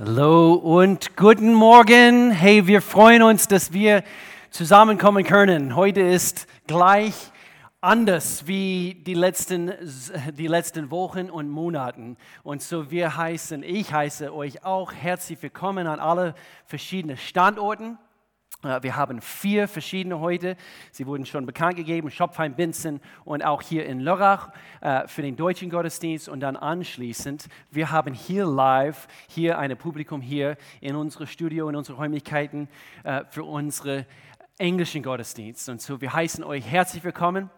Hallo und guten Morgen. Hey, wir freuen uns, dass wir zusammenkommen können. Heute ist gleich anders wie die letzten, die letzten Wochen und Monaten. Und so wir heißen, ich heiße euch auch herzlich willkommen an alle verschiedenen Standorten. Äh, wir haben vier verschiedene heute. Sie wurden schon bekannt gegeben: Schopfheim, Binzen und auch hier in Lörrach äh, für den deutschen Gottesdienst. Und dann anschließend, wir haben hier live, hier ein Publikum hier in unserem Studio, in unseren Räumlichkeiten äh, für unsere englischen Gottesdienst. Und so, wir heißen euch herzlich willkommen.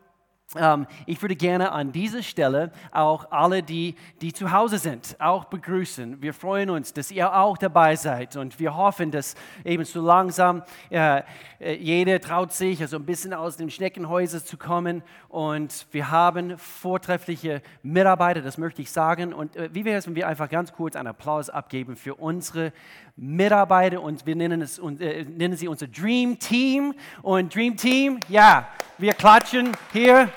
Ähm, ich würde gerne an dieser Stelle auch alle, die, die zu Hause sind, auch begrüßen. Wir freuen uns, dass ihr auch dabei seid und wir hoffen, dass eben so langsam äh, äh jeder traut sich, also ein bisschen aus dem Schneckenhäuser zu kommen und wir haben vortreffliche Mitarbeiter, das möchte ich sagen. Und äh, wie wäre es, wenn wir einfach ganz kurz einen Applaus abgeben für unsere Mitarbeiter und wir nennen, es, äh, nennen sie unser Dream Team. Und Dream Team, ja, wir klatschen hier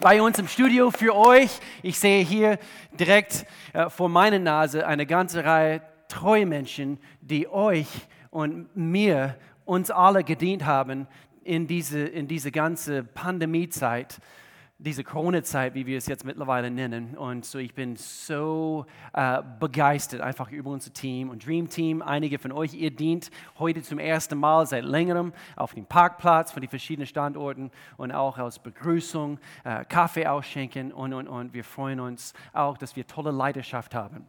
bei uns im Studio für euch. Ich sehe hier direkt äh, vor meiner Nase eine ganze Reihe treue Menschen, die euch und mir, uns alle gedient haben in diese, in diese ganze Pandemiezeit diese Corona-Zeit, wie wir es jetzt mittlerweile nennen. Und so, ich bin so äh, begeistert einfach über unser Team und Dream Team. Einige von euch, ihr dient heute zum ersten Mal seit längerem auf dem Parkplatz von den verschiedenen Standorten und auch als Begrüßung äh, Kaffee ausschenken. Und, und, und wir freuen uns auch, dass wir tolle Leidenschaft haben.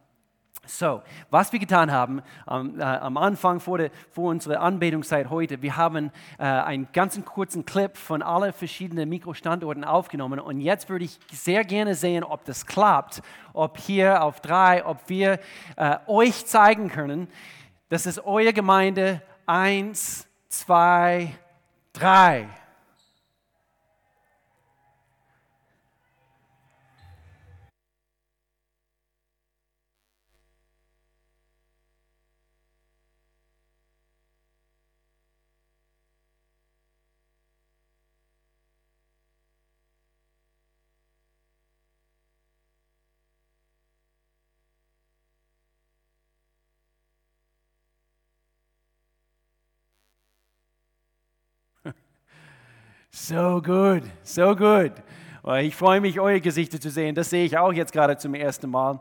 So, was wir getan haben ähm, äh, am Anfang vor, der, vor unserer Anbetungszeit heute, wir haben äh, einen ganz kurzen Clip von allen verschiedenen Mikrostandorten aufgenommen und jetzt würde ich sehr gerne sehen, ob das klappt, ob hier auf drei, ob wir äh, euch zeigen können, dass es eure Gemeinde eins, zwei, drei. So gut, so gut. Ich freue mich, eure Gesichter zu sehen. Das sehe ich auch jetzt gerade zum ersten Mal.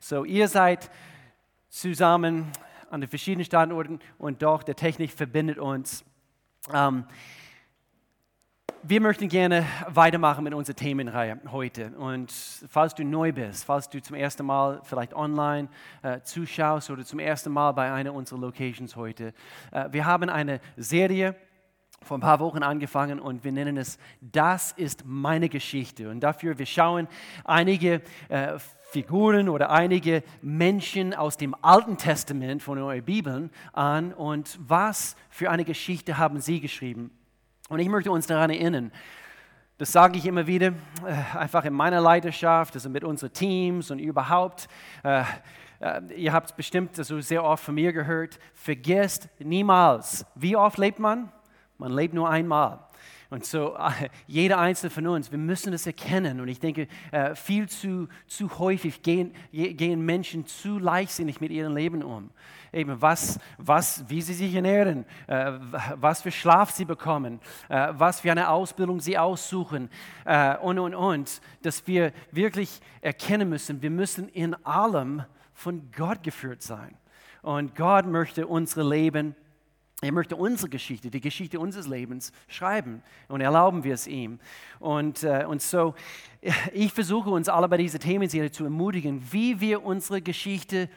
So, ihr seid zusammen an den verschiedenen Standorten und doch der Technik verbindet uns. Ähm, wir möchten gerne weitermachen mit unserer Themenreihe heute. Und falls du neu bist, falls du zum ersten Mal vielleicht online äh, zuschaust oder zum ersten Mal bei einer unserer Locations heute, äh, wir haben eine Serie vor ein paar Wochen angefangen und wir nennen es Das ist meine Geschichte. Und dafür, wir schauen einige äh, Figuren oder einige Menschen aus dem Alten Testament von euren Bibeln an und was für eine Geschichte haben sie geschrieben. Und ich möchte uns daran erinnern, das sage ich immer wieder, äh, einfach in meiner Leidenschaft, also mit unseren Teams und überhaupt. Äh, äh ihr habt es bestimmt also sehr oft von mir gehört, vergesst niemals, wie oft lebt man? Man lebt nur einmal. Und so, jeder einzelne von uns, wir müssen das erkennen. Und ich denke, äh, viel zu, zu häufig gehen, gehen Menschen zu leichtsinnig mit ihrem Leben um. Eben, was, was, wie sie sich ernähren, äh, was für Schlaf sie bekommen, äh, was für eine Ausbildung sie aussuchen und, und, und. Dass wir wirklich erkennen müssen, wir müssen in allem von Gott geführt sein. Und Gott möchte unsere Leben er möchte unsere Geschichte, die Geschichte unseres Lebens schreiben und erlauben wir es ihm. Und, äh, und so, ich versuche uns alle bei dieser Themenserie zu ermutigen, wie wir unsere Geschichte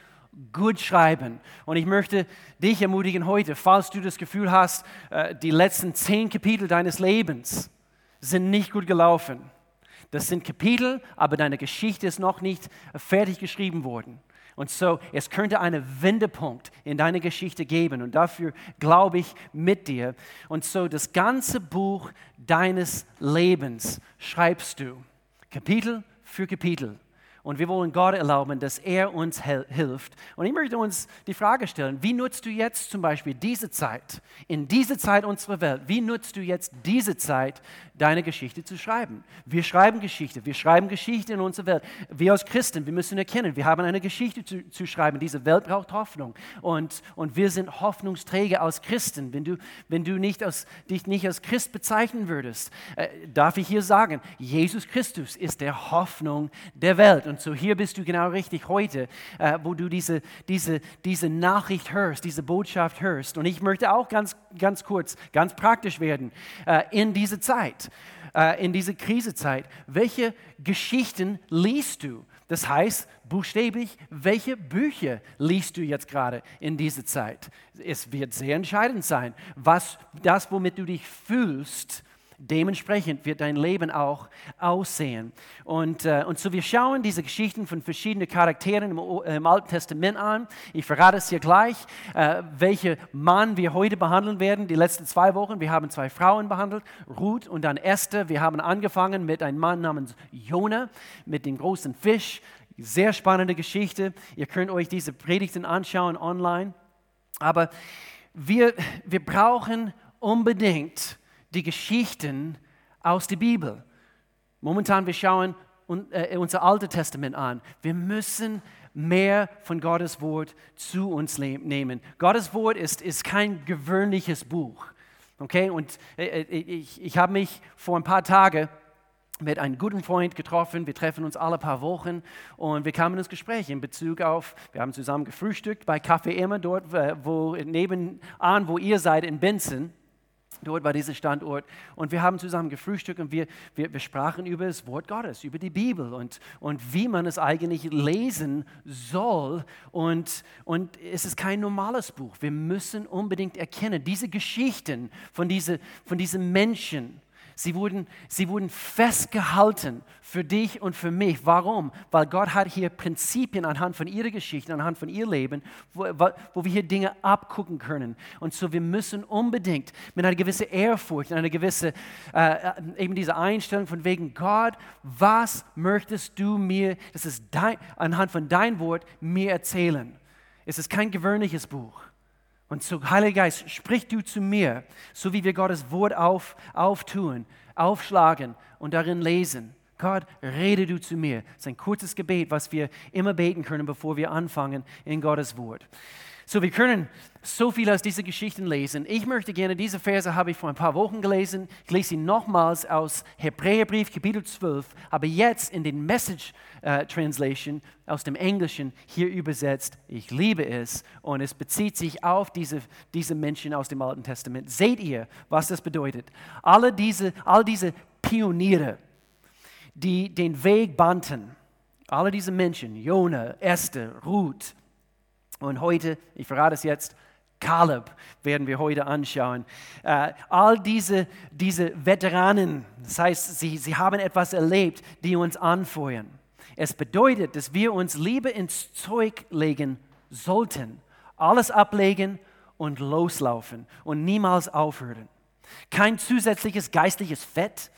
gut schreiben. Und ich möchte dich ermutigen heute, falls du das Gefühl hast, äh, die letzten zehn Kapitel deines Lebens sind nicht gut gelaufen. Das sind Kapitel, aber deine Geschichte ist noch nicht fertig geschrieben worden. Und so, es könnte einen Wendepunkt in deiner Geschichte geben. Und dafür glaube ich mit dir. Und so, das ganze Buch deines Lebens schreibst du, Kapitel für Kapitel. Und wir wollen Gott erlauben, dass er uns hilft. Und ich möchte uns die Frage stellen, wie nutzt du jetzt zum Beispiel diese Zeit, in diese Zeit unserer Welt, wie nutzt du jetzt diese Zeit, deine Geschichte zu schreiben? Wir schreiben Geschichte, wir schreiben Geschichte in unserer Welt. Wir als Christen, wir müssen erkennen, wir haben eine Geschichte zu, zu schreiben. Diese Welt braucht Hoffnung. Und, und wir sind Hoffnungsträger als Christen. Wenn du, wenn du nicht als, dich nicht als Christ bezeichnen würdest, äh, darf ich hier sagen, Jesus Christus ist der Hoffnung der Welt. Und so hier bist du genau richtig heute, äh, wo du diese, diese, diese Nachricht hörst, diese Botschaft hörst. Und ich möchte auch ganz, ganz kurz, ganz praktisch werden äh, in diese Zeit, äh, in diese Krisezeit. Welche Geschichten liest du? Das heißt, buchstäblich, welche Bücher liest du jetzt gerade in dieser Zeit? Es wird sehr entscheidend sein, was das, womit du dich fühlst, Dementsprechend wird dein Leben auch aussehen. Und, äh, und so, wir schauen diese Geschichten von verschiedenen Charakteren im, im Alten Testament an. Ich verrate es hier gleich, äh, welche Mann wir heute behandeln werden. Die letzten zwei Wochen, wir haben zwei Frauen behandelt, Ruth und dann Esther. Wir haben angefangen mit einem Mann namens Jona, mit dem großen Fisch. Sehr spannende Geschichte. Ihr könnt euch diese Predigten anschauen online. Aber wir, wir brauchen unbedingt die Geschichten aus der Bibel. Momentan, wir schauen äh, unser Altes Testament an. Wir müssen mehr von Gottes Wort zu uns nehmen. Gottes Wort ist, ist kein gewöhnliches Buch. Okay, und äh, äh, ich, ich habe mich vor ein paar Tagen mit einem guten Freund getroffen. Wir treffen uns alle paar Wochen und wir kamen ins Gespräch in Bezug auf, wir haben zusammen gefrühstückt bei Café Emma, dort wo, nebenan, wo ihr seid in Benson. Dort war dieser Standort und wir haben zusammen gefrühstückt und wir, wir, wir, sprachen über das Wort Gottes, über die Bibel und, und wie man es eigentlich lesen soll. Und, und es ist kein normales Buch. Wir müssen unbedingt erkennen, diese Geschichten von, diese, von diesen Menschen, Sie wurden, sie wurden festgehalten für dich und für mich. Warum? Weil Gott hat hier Prinzipien anhand von ihrer Geschichte, anhand von ihr Leben, wo, wo wir hier Dinge abgucken können. Und so wir müssen unbedingt mit einer gewissen Ehrfurcht, einer gewissen, äh, äh, eben diese Einstellung von wegen Gott, was möchtest du mir, das ist dein, anhand von dein Wort, mir erzählen. Es ist kein gewöhnliches Buch. Und so, Heiliger Geist, sprich du zu mir, so wie wir Gottes Wort auf, auftun, aufschlagen und darin lesen. Gott, rede du zu mir. Das ist ein kurzes Gebet, was wir immer beten können, bevor wir anfangen in Gottes Wort. So, wir können so viel aus diesen Geschichten lesen. Ich möchte gerne, diese Verse habe ich vor ein paar Wochen gelesen. Ich lese sie nochmals aus Hebräerbrief, Kapitel 12, aber jetzt in den Message uh, Translation aus dem Englischen hier übersetzt. Ich liebe es und es bezieht sich auf diese, diese Menschen aus dem Alten Testament. Seht ihr, was das bedeutet? Alle diese, all diese Pioniere, die den Weg bahnten, alle diese Menschen, Jona, Esther, Ruth, und heute, ich verrate es jetzt, Kaleb werden wir heute anschauen. Äh, all diese, diese Veteranen, das heißt, sie, sie haben etwas erlebt, die uns anfeuern. Es bedeutet, dass wir uns lieber ins Zeug legen sollten, alles ablegen und loslaufen und niemals aufhören. Kein zusätzliches geistliches Fett,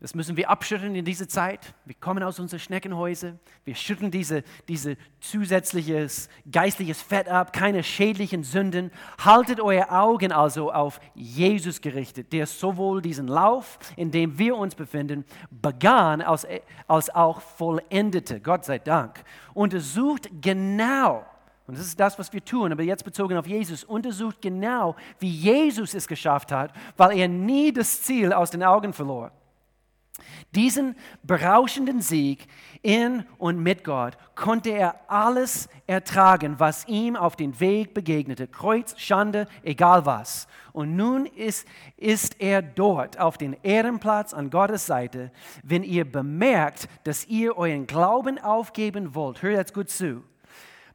das müssen wir abschütteln in dieser Zeit. Wir kommen aus unseren Schneckenhäusern. Wir schütteln diese, diese zusätzliches geistliches Fett ab, keine schädlichen Sünden. Haltet eure Augen also auf Jesus gerichtet, der sowohl diesen Lauf, in dem wir uns befinden, begann, als, als auch vollendete. Gott sei Dank. Untersucht genau, und das ist das, was wir tun, aber jetzt bezogen auf Jesus, untersucht genau, wie Jesus es geschafft hat, weil er nie das Ziel aus den Augen verlor. Diesen berauschenden Sieg in und mit Gott konnte er alles ertragen, was ihm auf den Weg begegnete. Kreuz, Schande, egal was. Und nun ist, ist er dort auf dem Ehrenplatz an Gottes Seite. Wenn ihr bemerkt, dass ihr euren Glauben aufgeben wollt, hört jetzt gut zu,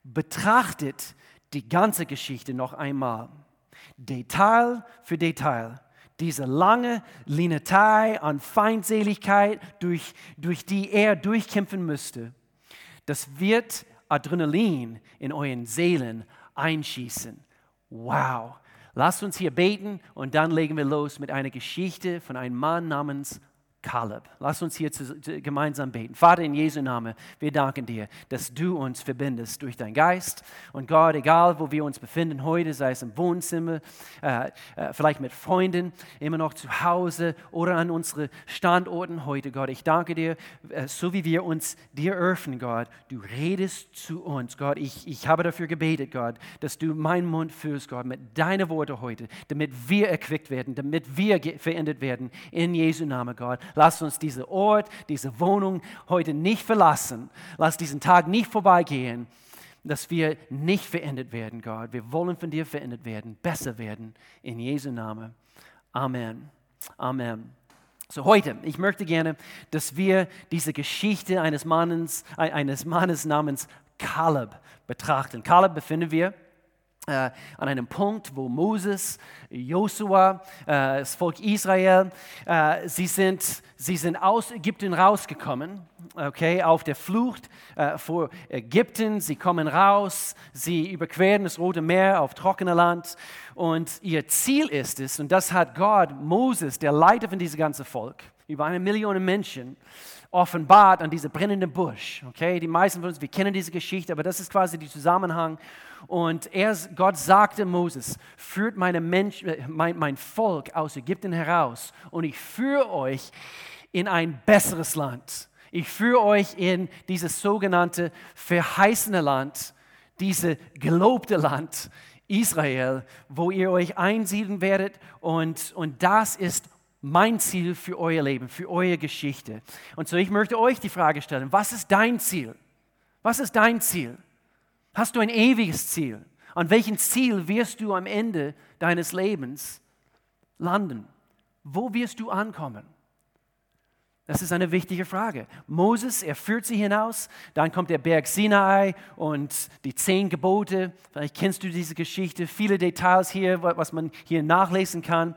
betrachtet die ganze Geschichte noch einmal. Detail für Detail diese lange Linetei an Feindseligkeit, durch, durch die er durchkämpfen müsste, das wird Adrenalin in euren Seelen einschießen. Wow. Lasst uns hier beten und dann legen wir los mit einer Geschichte von einem Mann namens Kaleb. Lass uns hier gemeinsam beten. Vater, in Jesu Namen, wir danken dir, dass du uns verbindest durch deinen Geist. Und Gott, egal wo wir uns befinden heute, sei es im Wohnzimmer, äh, äh, vielleicht mit Freunden, immer noch zu Hause oder an unseren Standorten heute, Gott, ich danke dir, äh, so wie wir uns dir öffnen, Gott, du redest zu uns. Gott, ich, ich habe dafür gebetet, Gott, dass du meinen Mund führst, Gott, mit deinen Worten heute, damit wir erquickt werden, damit wir verändert werden. In Jesu Namen, Gott. Lass uns diesen Ort, diese Wohnung heute nicht verlassen. Lass diesen Tag nicht vorbeigehen, dass wir nicht verändert werden, Gott. Wir wollen von dir verändert werden, besser werden. In Jesu Namen. Amen. Amen. So heute, ich möchte gerne, dass wir diese Geschichte eines Mannes, eines Mannes namens Kaleb betrachten. Kaleb befinden wir äh, an einem Punkt, wo Moses, Josua, äh, das Volk Israel, äh, sie, sind, sie sind aus Ägypten rausgekommen, okay, auf der Flucht äh, vor Ägypten. Sie kommen raus, sie überqueren das Rote Meer auf trockener Land und ihr Ziel ist es, und das hat Gott, Moses, der Leiter von diesem ganzen Volk, über eine Million Menschen, offenbart an diese brennende Busch. Okay, die meisten von uns, wir kennen diese Geschichte, aber das ist quasi der Zusammenhang. Und er, Gott sagte Moses, führt meine Mensch, äh, mein, mein Volk aus Ägypten heraus und ich führe euch in ein besseres Land. Ich führe euch in dieses sogenannte verheißene Land, dieses gelobte Land Israel, wo ihr euch einsiedeln werdet. Und, und das ist mein Ziel für euer Leben, für eure Geschichte. Und so ich möchte euch die Frage stellen, was ist dein Ziel? Was ist dein Ziel? Hast du ein ewiges Ziel? An welchem Ziel wirst du am Ende deines Lebens landen? Wo wirst du ankommen? Das ist eine wichtige Frage. Moses, er führt sie hinaus, dann kommt der Berg Sinai und die zehn Gebote. Vielleicht kennst du diese Geschichte, viele Details hier, was man hier nachlesen kann.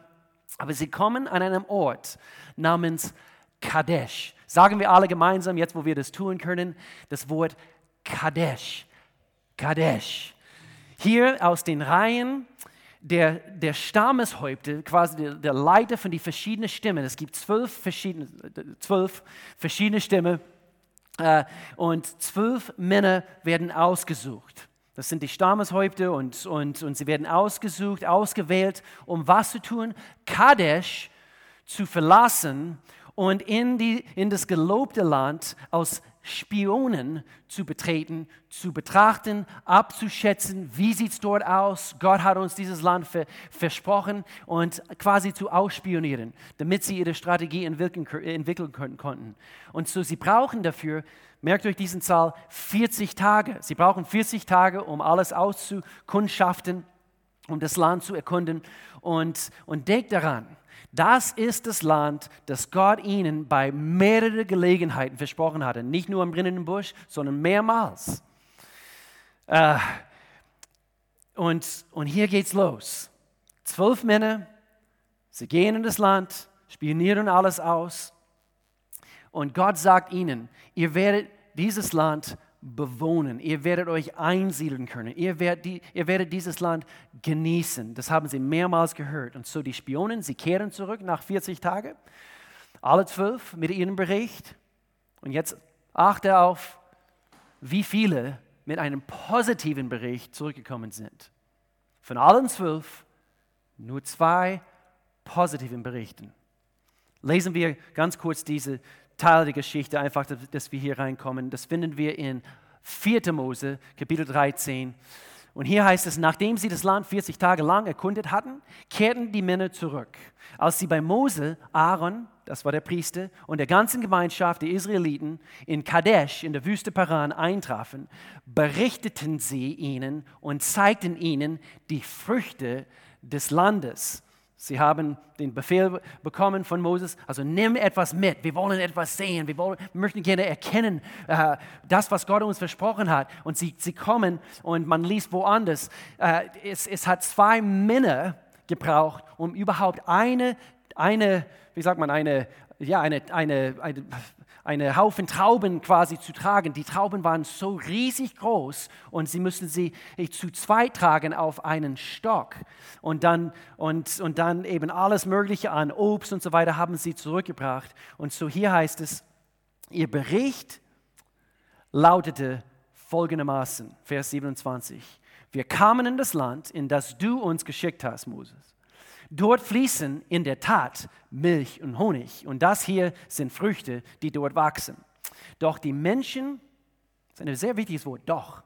Aber sie kommen an einem Ort namens Kadesh. Sagen wir alle gemeinsam, jetzt wo wir das tun können, das Wort Kadesh. Kadesh. Hier aus den Reihen der, der Stammeshäupte, quasi der, der Leiter von den verschiedenen Stimmen. Es gibt zwölf verschiedene, zwölf verschiedene Stimmen äh, und zwölf Männer werden ausgesucht. Das sind die Stammeshäupter und, und, und sie werden ausgesucht, ausgewählt, um was zu tun? Kadesh zu verlassen und in, die, in das gelobte Land aus Spionen zu betreten, zu betrachten, abzuschätzen, wie sieht es dort aus. Gott hat uns dieses Land ver versprochen und quasi zu ausspionieren, damit sie ihre Strategie entwickeln, entwickeln konnten. Und so, sie brauchen dafür, merkt euch diesen Zahl, 40 Tage. Sie brauchen 40 Tage, um alles auszukundschaften, um das Land zu erkunden. Und, und denkt daran, das ist das Land, das Gott ihnen bei mehreren Gelegenheiten versprochen hatte. Nicht nur im brennenden Busch, sondern mehrmals. Äh, und, und hier geht's los. Zwölf Männer, sie gehen in das Land, spionieren alles aus. Und Gott sagt ihnen, ihr werdet dieses Land bewohnen. Ihr werdet euch einsiedeln können. Ihr werdet, die, ihr werdet, dieses Land genießen. Das haben sie mehrmals gehört. Und so die Spionen, sie kehren zurück nach 40 Tagen. Alle zwölf mit ihrem Bericht. Und jetzt achte auf, wie viele mit einem positiven Bericht zurückgekommen sind. Von allen zwölf nur zwei positiven Berichten. Lesen wir ganz kurz diese Teil der Geschichte, einfach, dass wir hier reinkommen. Das finden wir in 4. Mose, Kapitel 13. Und hier heißt es, nachdem sie das Land 40 Tage lang erkundet hatten, kehrten die Männer zurück. Als sie bei Mose, Aaron, das war der Priester, und der ganzen Gemeinschaft der Israeliten in Kadesh in der Wüste Paran eintrafen, berichteten sie ihnen und zeigten ihnen die Früchte des Landes. Sie haben den Befehl bekommen von Moses, also nimm etwas mit, wir wollen etwas sehen, wir, wollen, möchten gerne erkennen, äh, das, was Gott uns versprochen hat. Und sie, sie kommen und man liest woanders, äh, es, es hat zwei Männer gebraucht, um überhaupt eine, eine wie sagt man, eine, ja, eine, eine, eine eine Haufen Trauben quasi zu tragen. Die Trauben waren so riesig groß und sie mussten sie zu zweit tragen auf einen Stock. Und dann, und, und dann eben alles Mögliche an Obst und so weiter haben sie zurückgebracht. Und so hier heißt es, ihr Bericht lautete folgendermaßen, Vers 27. Wir kamen in das Land, in das du uns geschickt hast, Moses. Dort fließen in der Tat Milch und Honig. Und das hier sind Früchte, die dort wachsen. Doch die Menschen, das ist ein sehr wichtiges Wort, doch.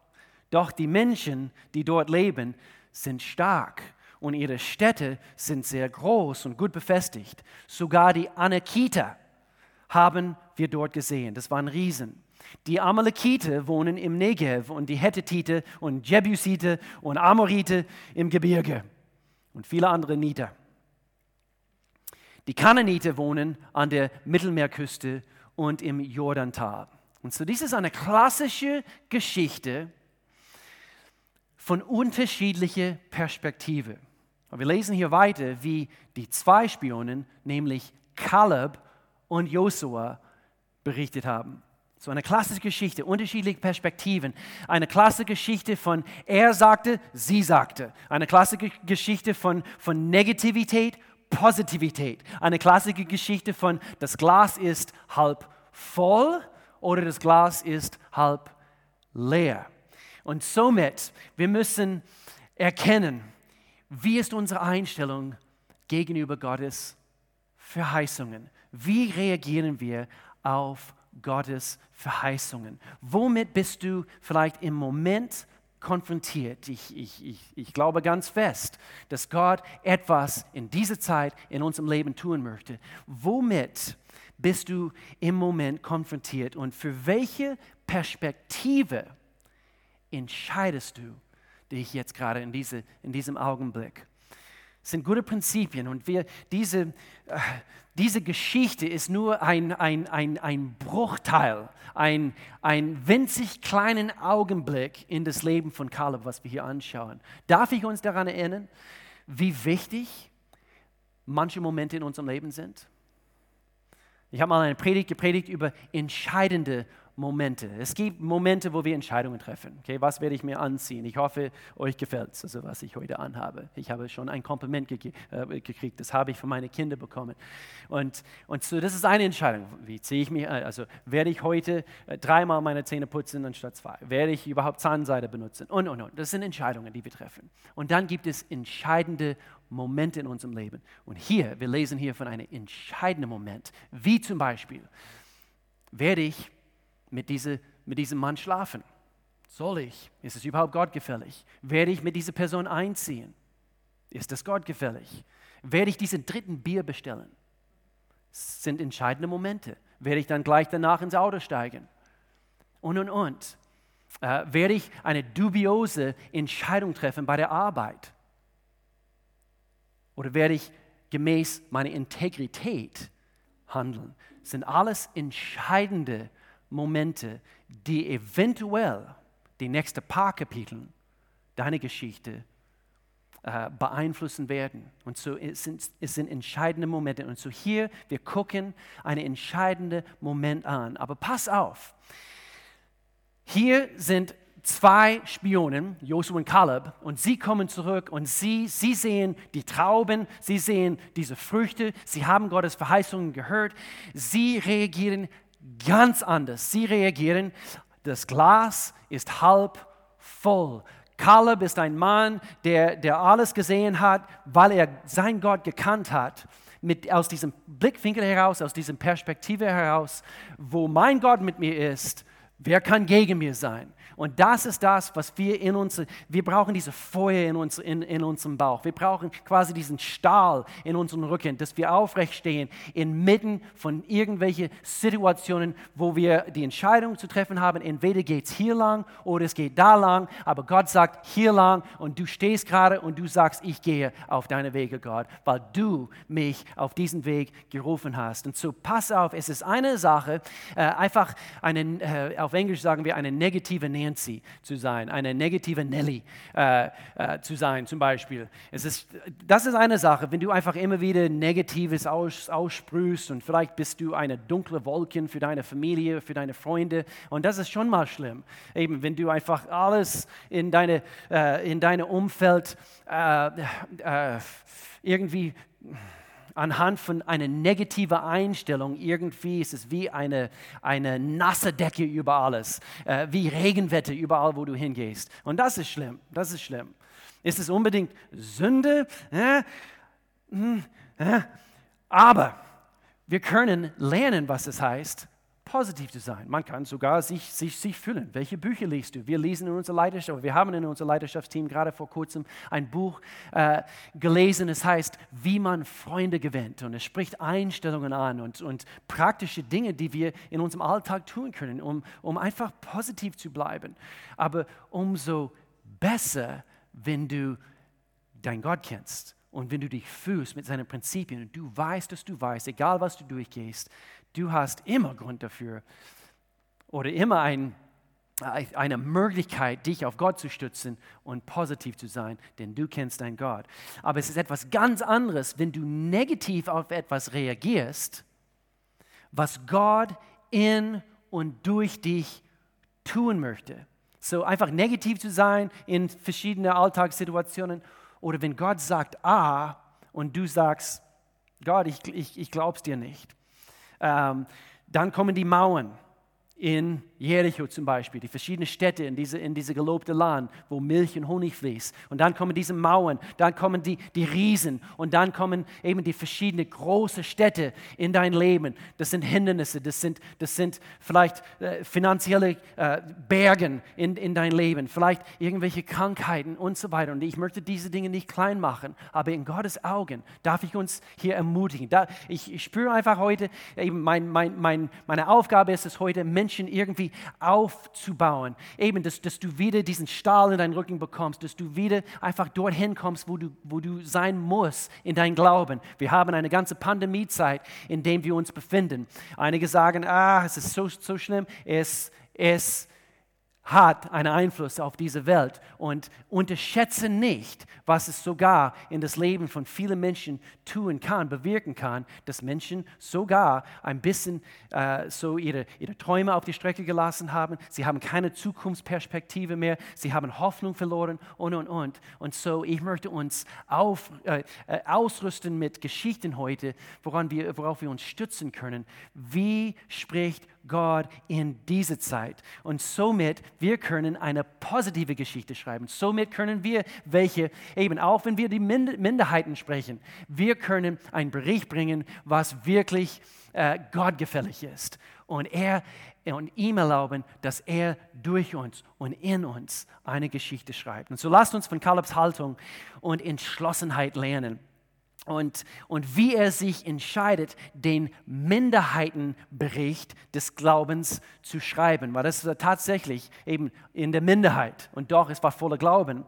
Doch die Menschen, die dort leben, sind stark und ihre Städte sind sehr groß und gut befestigt. Sogar die Anakita haben wir dort gesehen. Das waren Riesen. Die Amalekite wohnen im Negev und die Hethitite und Jebusite und Amorite im Gebirge und viele andere Nieder. Die Kananiter wohnen an der Mittelmeerküste und im Jordantal. Und so, dies ist eine klassische Geschichte von unterschiedlicher Perspektive. wir lesen hier weiter, wie die zwei Spionen, nämlich Kaleb und Josua, berichtet haben. So eine klassische Geschichte, unterschiedliche Perspektiven. Eine klassische Geschichte von er sagte, sie sagte. Eine klassische Geschichte von, von Negativität, Positivität. Eine klassische Geschichte von das Glas ist halb voll oder das Glas ist halb leer. Und somit, wir müssen erkennen, wie ist unsere Einstellung gegenüber Gottes Verheißungen? Wie reagieren wir auf Gottes Verheißungen. Womit bist du vielleicht im Moment konfrontiert? Ich, ich, ich, ich glaube ganz fest, dass Gott etwas in dieser Zeit in unserem Leben tun möchte. Womit bist du im Moment konfrontiert und für welche Perspektive entscheidest du dich jetzt gerade in, diese, in diesem Augenblick? Sind gute Prinzipien und wir, diese, äh, diese Geschichte ist nur ein, ein, ein, ein Bruchteil, ein, ein winzig kleinen Augenblick in das Leben von Kaleb, was wir hier anschauen. Darf ich uns daran erinnern, wie wichtig manche Momente in unserem Leben sind? Ich habe mal eine Predigt gepredigt über entscheidende Momente. Es gibt Momente, wo wir Entscheidungen treffen. Okay, was werde ich mir anziehen? Ich hoffe, euch gefällt es, also was ich heute anhabe. Ich habe schon ein Kompliment ge äh, gekriegt, das habe ich von meinen Kindern bekommen. Und, und so, das ist eine Entscheidung. Wie ziehe ich mich an? Also werde ich heute äh, dreimal meine Zähne putzen anstatt zwei? Werde ich überhaupt Zahnseide benutzen? Und, und, und. Das sind Entscheidungen, die wir treffen. Und dann gibt es entscheidende Momente in unserem Leben. Und hier, wir lesen hier von einem entscheidenden Moment, wie zum Beispiel, werde ich mit, diese, mit diesem Mann schlafen? Soll ich? Ist es überhaupt gottgefällig? Werde ich mit dieser Person einziehen? Ist das gottgefällig? Werde ich diesen dritten Bier bestellen? Das sind entscheidende Momente. Werde ich dann gleich danach ins Auto steigen? Und, und, und. Äh, werde ich eine dubiose Entscheidung treffen bei der Arbeit? Oder werde ich gemäß meiner Integrität handeln? Das sind alles entscheidende Momente, die eventuell die nächsten paar Kapitel deiner Geschichte äh, beeinflussen werden. Und so es sind, es sind entscheidende Momente. Und so hier, wir gucken einen entscheidenden Moment an. Aber pass auf, hier sind zwei Spionen, Joshua und Kaleb, und sie kommen zurück und sie, sie sehen die Trauben, sie sehen diese Früchte, sie haben Gottes Verheißungen gehört, sie reagieren ganz anders. Sie reagieren, das Glas ist halb voll. Kaleb ist ein Mann, der, der alles gesehen hat, weil er sein Gott gekannt hat. Mit, aus diesem Blickwinkel heraus, aus dieser Perspektive heraus, wo mein Gott mit mir ist, wer kann gegen mir sein? Und das ist das, was wir in uns, wir brauchen diese Feuer in, uns, in, in unserem Bauch. Wir brauchen quasi diesen Stahl in unserem Rücken, dass wir aufrecht stehen inmitten von irgendwelchen Situationen, wo wir die Entscheidung zu treffen haben, entweder geht es hier lang oder es geht da lang, aber Gott sagt hier lang und du stehst gerade und du sagst, ich gehe auf deine Wege, Gott, weil du mich auf diesen Weg gerufen hast. Und so pass auf, es ist eine Sache, äh, einfach einen, äh, auf Englisch sagen wir, eine negative Nancy zu sein, eine negative Nelly äh, äh, zu sein zum Beispiel. Es ist, das ist eine Sache, wenn du einfach immer wieder Negatives aus, aussprühst und vielleicht bist du eine dunkle Wolken für deine Familie, für deine Freunde und das ist schon mal schlimm. Eben, wenn du einfach alles in deine, äh, in deine Umfeld äh, äh, irgendwie anhand von einer negativen Einstellung irgendwie ist es wie eine, eine nasse Decke über alles, äh, wie Regenwetter überall, wo du hingehst. Und das ist schlimm, das ist schlimm. Ist es unbedingt Sünde? Äh, äh, aber wir können lernen, was es heißt, positiv zu sein. Man kann sogar sich, sich, sich fühlen. Welche Bücher liest du? Wir lesen in unserer Leidenschaft, wir haben in unserem Leidenschaftsteam gerade vor kurzem ein Buch äh, gelesen, es heißt, wie man Freunde gewinnt. Und es spricht Einstellungen an und, und praktische Dinge, die wir in unserem Alltag tun können, um, um einfach positiv zu bleiben. Aber umso besser, wenn du dein Gott kennst und wenn du dich fühlst mit seinen Prinzipien und du weißt, dass du weißt, egal was du durchgehst, du hast immer Grund dafür oder immer ein, eine Möglichkeit, dich auf Gott zu stützen und positiv zu sein, denn du kennst deinen Gott. Aber es ist etwas ganz anderes, wenn du negativ auf etwas reagierst, was Gott in und durch dich tun möchte. So einfach negativ zu sein in verschiedenen Alltagssituationen oder wenn Gott sagt A und du sagst, Gott, ich, ich, ich glaub's dir nicht. Ähm, dann kommen die Mauern in Jericho zum Beispiel, die verschiedenen Städte in diese, in diese gelobte Land, wo Milch und Honig fließt. Und dann kommen diese Mauern, dann kommen die, die Riesen und dann kommen eben die verschiedenen großen Städte in dein Leben. Das sind Hindernisse, das sind, das sind vielleicht äh, finanzielle äh, Bergen in, in dein Leben, vielleicht irgendwelche Krankheiten und so weiter. Und ich möchte diese Dinge nicht klein machen, aber in Gottes Augen darf ich uns hier ermutigen. Da, ich, ich spüre einfach heute, eben mein, mein, mein, meine Aufgabe ist es heute, Menschen irgendwie aufzubauen. Eben, dass, dass du wieder diesen Stahl in deinen Rücken bekommst, dass du wieder einfach dorthin kommst, wo du, wo du sein musst in dein Glauben. Wir haben eine ganze Pandemiezeit, in der wir uns befinden. Einige sagen, ah, es ist so, so schlimm. Es, es hat einen Einfluss auf diese Welt und unterschätze nicht, was es sogar in das Leben von vielen Menschen tun kann, bewirken kann, dass Menschen sogar ein bisschen äh, so ihre, ihre Träume auf die Strecke gelassen haben. Sie haben keine Zukunftsperspektive mehr, sie haben Hoffnung verloren und, und, und. Und so, ich möchte uns auf, äh, äh ausrüsten mit Geschichten heute, woran wir, worauf wir uns stützen können. Wie spricht Gott in diese Zeit. Und somit, wir können eine positive Geschichte schreiben. Somit können wir welche, eben auch wenn wir die Minderheiten sprechen, wir können einen Bericht bringen, was wirklich äh, Gott gefällig ist. Und er und ihm erlauben, dass er durch uns und in uns eine Geschichte schreibt. Und so lasst uns von Kalebs Haltung und Entschlossenheit lernen und, und wie er sich entscheidet, den Minderheitenbericht des Glaubens zu schreiben, weil das ist tatsächlich eben in der Minderheit und doch es war voller Glauben.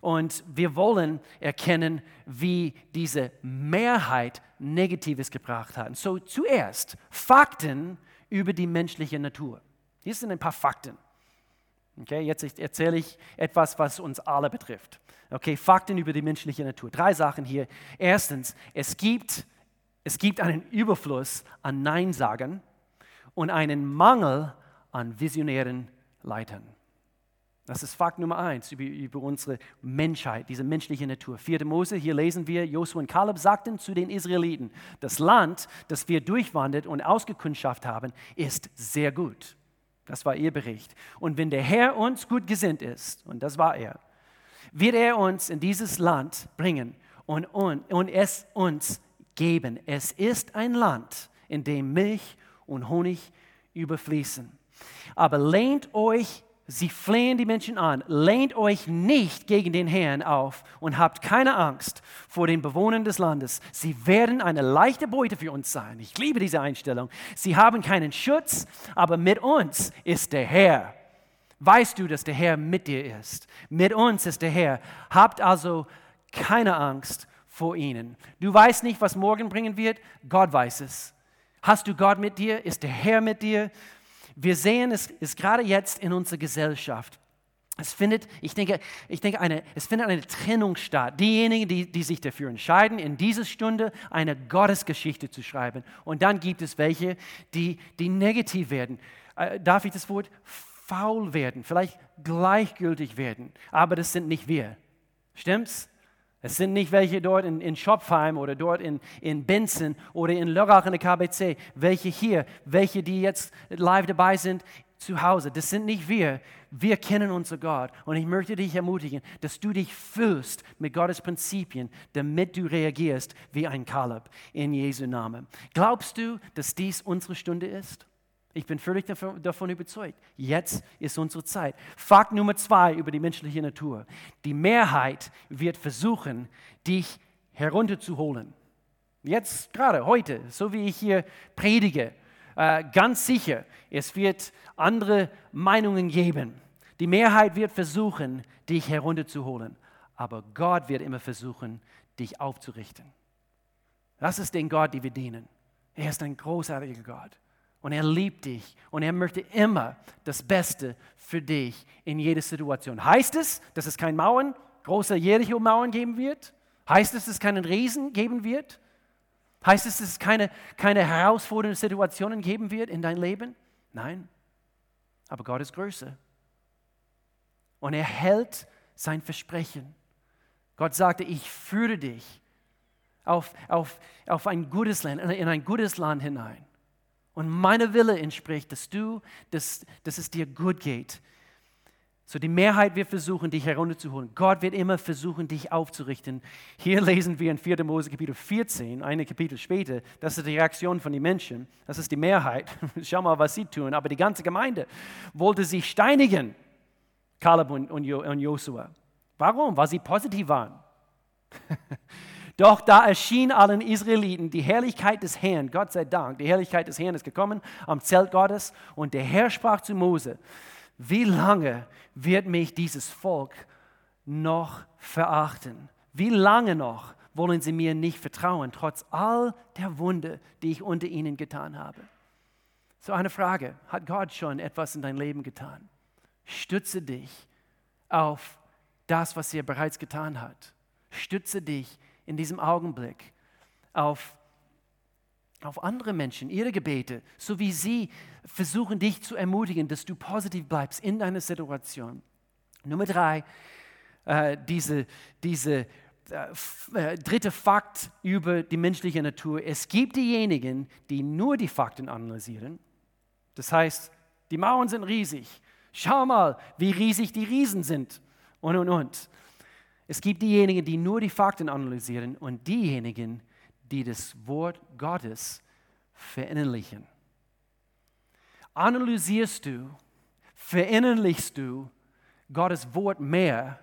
Und wir wollen erkennen, wie diese Mehrheit Negatives gebracht hat. So zuerst Fakten über die menschliche Natur. Hier sind ein paar Fakten. Okay, jetzt erzähle ich etwas, was uns alle betrifft. Okay, Fakten über die menschliche Natur. Drei Sachen hier. Erstens, es gibt, es gibt einen Überfluss an Neinsagern und einen Mangel an visionären Leitern. Das ist Fakt Nummer eins über, über, unsere Menschheit, diese menschliche Natur. 4. Mose, hier lesen wir, Josua und Kaleb sagten zu den Israeliten, das Land, das wir durchwandert und ausgekundschaft haben, ist sehr gut. Das war ihr Bericht. Und wenn der Herr uns gut gesinnt ist, und das war er, wird er uns in dieses Land bringen und, und, und es uns geben. Es ist ein Land, in dem Milch und Honig überfließen. Aber lehnt euch Sie flehen die Menschen an, lehnt euch nicht gegen den Herrn auf und habt keine Angst vor den Bewohnern des Landes. Sie werden eine leichte Beute für uns sein. Ich liebe diese Einstellung. Sie haben keinen Schutz, aber mit uns ist der Herr. Weißt du, dass der Herr mit dir ist? Mit uns ist der Herr. Habt also keine Angst vor ihnen. Du weißt nicht, was morgen bringen wird. Gott weiß es. Hast du Gott mit dir? Ist der Herr mit dir? Wir sehen es ist gerade jetzt in unserer Gesellschaft. Es findet, ich denke, ich denke eine, es findet eine Trennung statt. Diejenigen, die, die sich dafür entscheiden, in dieser Stunde eine Gottesgeschichte zu schreiben. Und dann gibt es welche, die, die negativ werden. Äh, darf ich das Wort faul werden, vielleicht gleichgültig werden? Aber das sind nicht wir. Stimmt's? Es sind nicht welche dort in, in Schopfheim oder dort in, in Benson oder in Lörrach in der KBC, welche hier, welche die jetzt live dabei sind zu Hause. Das sind nicht wir. Wir kennen unser Gott. Und ich möchte dich ermutigen, dass du dich fühlst mit Gottes Prinzipien, damit du reagierst wie ein Kaleb in Jesu Namen. Glaubst du, dass dies unsere Stunde ist? Ich bin völlig davon überzeugt. Jetzt ist unsere Zeit. Fakt Nummer zwei über die menschliche Natur. Die Mehrheit wird versuchen, dich herunterzuholen. Jetzt gerade, heute, so wie ich hier predige, äh, ganz sicher, es wird andere Meinungen geben. Die Mehrheit wird versuchen, dich herunterzuholen. Aber Gott wird immer versuchen, dich aufzurichten. Das ist den Gott, den wir dienen. Er ist ein großartiger Gott. Und er liebt dich und er möchte immer das Beste für dich in jeder Situation. Heißt es, dass es keine Mauern, große Jericho-Mauern geben wird? Heißt es, dass es keinen Riesen geben wird? Heißt es, dass es keine, keine herausfordernden Situationen geben wird in dein Leben? Nein. Aber Gott ist größer. Und er hält sein Versprechen. Gott sagte, ich führe dich auf, auf, auf ein gutes Land, in ein gutes Land hinein. Und meine Wille entspricht, dass du, dass, dass es dir gut geht. So die Mehrheit wird versuchen, dich herunterzuholen. Gott wird immer versuchen, dich aufzurichten. Hier lesen wir in 4. Mose Kapitel 14, eine Kapitel später, das ist die Reaktion von den Menschen. Das ist die Mehrheit. Schau mal, was sie tun. Aber die ganze Gemeinde wollte sie steinigen, Kaleb und, und Josua. Warum? Weil sie positiv waren. Doch da erschien allen Israeliten die Herrlichkeit des Herrn, Gott sei Dank, die Herrlichkeit des Herrn ist gekommen am Zelt Gottes und der Herr sprach zu Mose, wie lange wird mich dieses Volk noch verachten? Wie lange noch wollen sie mir nicht vertrauen, trotz all der Wunde, die ich unter ihnen getan habe? So eine Frage, hat Gott schon etwas in dein Leben getan? Stütze dich auf das, was er bereits getan hat. Stütze dich in diesem Augenblick auf, auf andere Menschen, ihre Gebete, so wie sie versuchen, dich zu ermutigen, dass du positiv bleibst in deiner Situation. Nummer drei, äh, diese, diese äh, äh, dritte Fakt über die menschliche Natur. Es gibt diejenigen, die nur die Fakten analysieren. Das heißt, die Mauern sind riesig. Schau mal, wie riesig die Riesen sind. Und, und, und. Es gibt diejenigen, die nur die Fakten analysieren und diejenigen, die das Wort Gottes verinnerlichen. Analysierst du, verinnerlichst du Gottes Wort mehr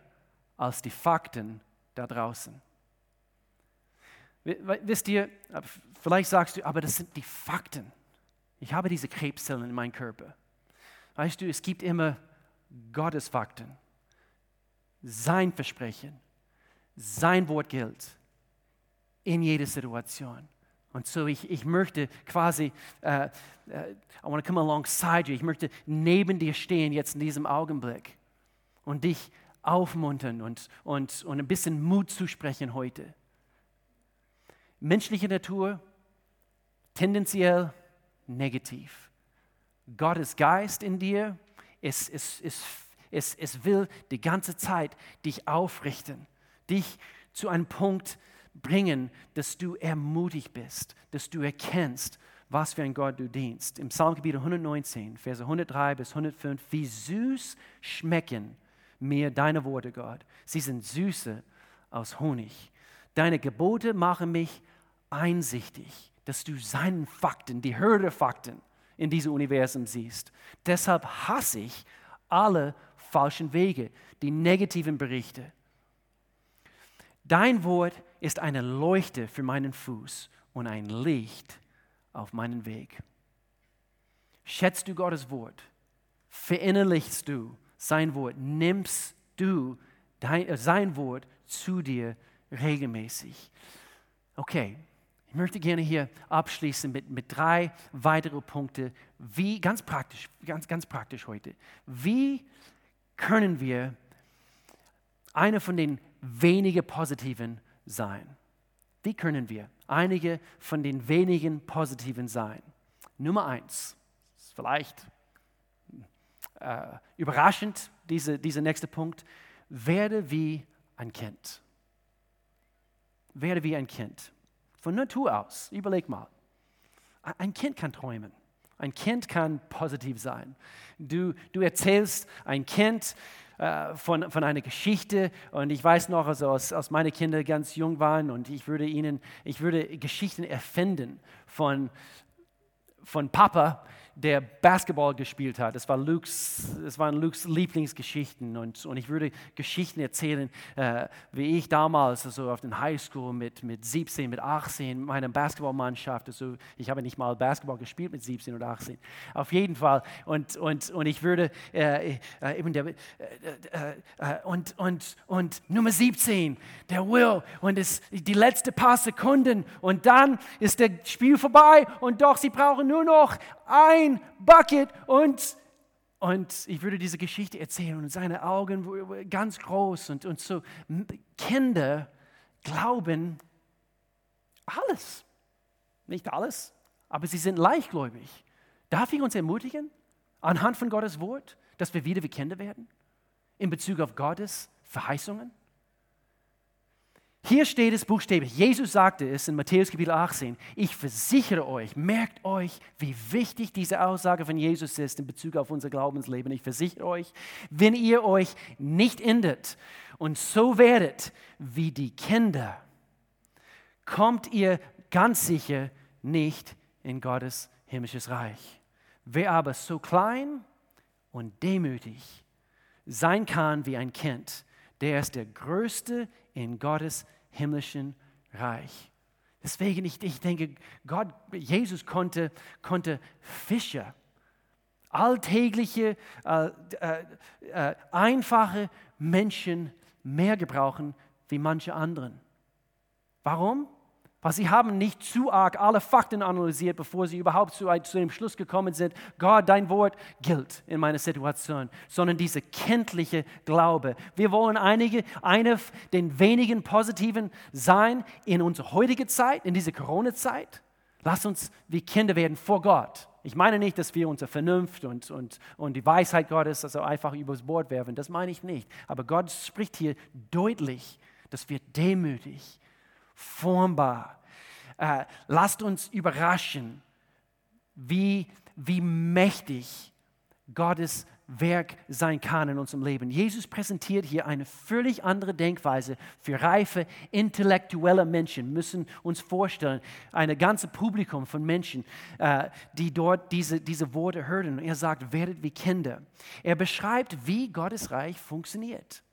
als die Fakten da draußen? Wisst ihr, vielleicht sagst du, aber das sind die Fakten. Ich habe diese Krebszellen in meinem Körper. Weißt du, es gibt immer Gottes Fakten sein Versprechen, sein Wort gilt in jeder Situation. Und so ich, ich möchte quasi, uh, uh, I want to come alongside you, ich möchte neben dir stehen jetzt in diesem Augenblick und dich aufmuntern und, und, und ein bisschen Mut zusprechen heute. Menschliche Natur tendenziell negativ. Gottes Geist in dir ist, ist, ist es, es will die ganze Zeit dich aufrichten, dich zu einem Punkt bringen, dass du ermutigt bist, dass du erkennst, was für ein Gott du dienst. Im Psalmgebiet 119, Verse 103 bis 105, wie süß schmecken mir deine Worte, Gott. Sie sind süße aus Honig. Deine Gebote machen mich einsichtig, dass du seinen Fakten, die der Fakten in diesem Universum siehst. Deshalb hasse ich alle falschen Wege, die negativen Berichte. Dein Wort ist eine Leuchte für meinen Fuß und ein Licht auf meinen Weg. Schätzt du Gottes Wort? Verinnerlichst du sein Wort? Nimmst du dein, äh, sein Wort zu dir regelmäßig? Okay, Ich möchte gerne hier abschließen mit, mit drei weiteren Punkten, wie, ganz praktisch, ganz, ganz praktisch heute, wie können wir eine von den wenigen positiven sein? Wie können wir einige von den wenigen positiven sein? Nummer eins, vielleicht äh, überraschend, diese, dieser nächste Punkt, werde wie ein Kind. Werde wie ein Kind. Von Natur aus, überleg mal. Ein Kind kann träumen. Ein Kind kann positiv sein. Du, du erzählst ein Kind äh, von, von einer Geschichte und ich weiß noch, also als, als meine Kinder ganz jung waren und ich würde ihnen, ich würde Geschichten erfinden von, von Papa, der Basketball gespielt hat. Das, war Lukes, das waren Lukes Lieblingsgeschichten und, und ich würde Geschichten erzählen, äh, wie ich damals also auf den Highschool mit, mit 17, mit 18, meine Basketballmannschaft, also ich habe nicht mal Basketball gespielt mit 17 oder 18, auf jeden Fall. Und, und, und ich würde äh, äh, eben der, äh, äh, äh, und, und, und Nummer 17, der Will und es, die letzte paar Sekunden und dann ist das Spiel vorbei und doch, sie brauchen nur noch ein Bucket und, und ich würde diese Geschichte erzählen und seine Augen ganz groß und, und so. Kinder glauben alles. Nicht alles, aber sie sind leichtgläubig. Darf ich uns ermutigen, anhand von Gottes Wort, dass wir wieder wie Kinder werden? In Bezug auf Gottes Verheißungen? Hier steht es buchstäblich. Jesus sagte es in Matthäus Kapitel 18. Ich versichere euch, merkt euch, wie wichtig diese Aussage von Jesus ist in Bezug auf unser Glaubensleben. Ich versichere euch, wenn ihr euch nicht ändert und so werdet wie die Kinder, kommt ihr ganz sicher nicht in Gottes himmlisches Reich. Wer aber so klein und demütig sein kann wie ein Kind, der ist der Größte in Gottes himmlischen Reich. Deswegen, ich, ich denke, Gott, Jesus konnte, konnte Fischer, alltägliche, äh, äh, äh, einfache Menschen mehr gebrauchen wie manche anderen. Warum? Weil sie haben nicht zu arg alle Fakten analysiert, bevor sie überhaupt zu, zu dem Schluss gekommen sind, Gott, dein Wort gilt in meiner Situation, sondern dieser kenntliche Glaube. Wir wollen einige, eine den wenigen positiven sein in unserer heutigen Zeit, in dieser Corona-Zeit. Lass uns wie Kinder werden vor Gott. Ich meine nicht, dass wir unsere Vernunft und, und, und die Weisheit Gottes also einfach übers Bord werfen. Das meine ich nicht. Aber Gott spricht hier deutlich, dass wir demütig formbar. Äh, lasst uns überraschen, wie, wie mächtig Gottes Werk sein kann in unserem Leben. Jesus präsentiert hier eine völlig andere Denkweise für reife, intellektuelle Menschen. müssen uns vorstellen, ein ganzes Publikum von Menschen, äh, die dort diese, diese Worte hören. Er sagt, werdet wie Kinder. Er beschreibt, wie Gottes Reich funktioniert.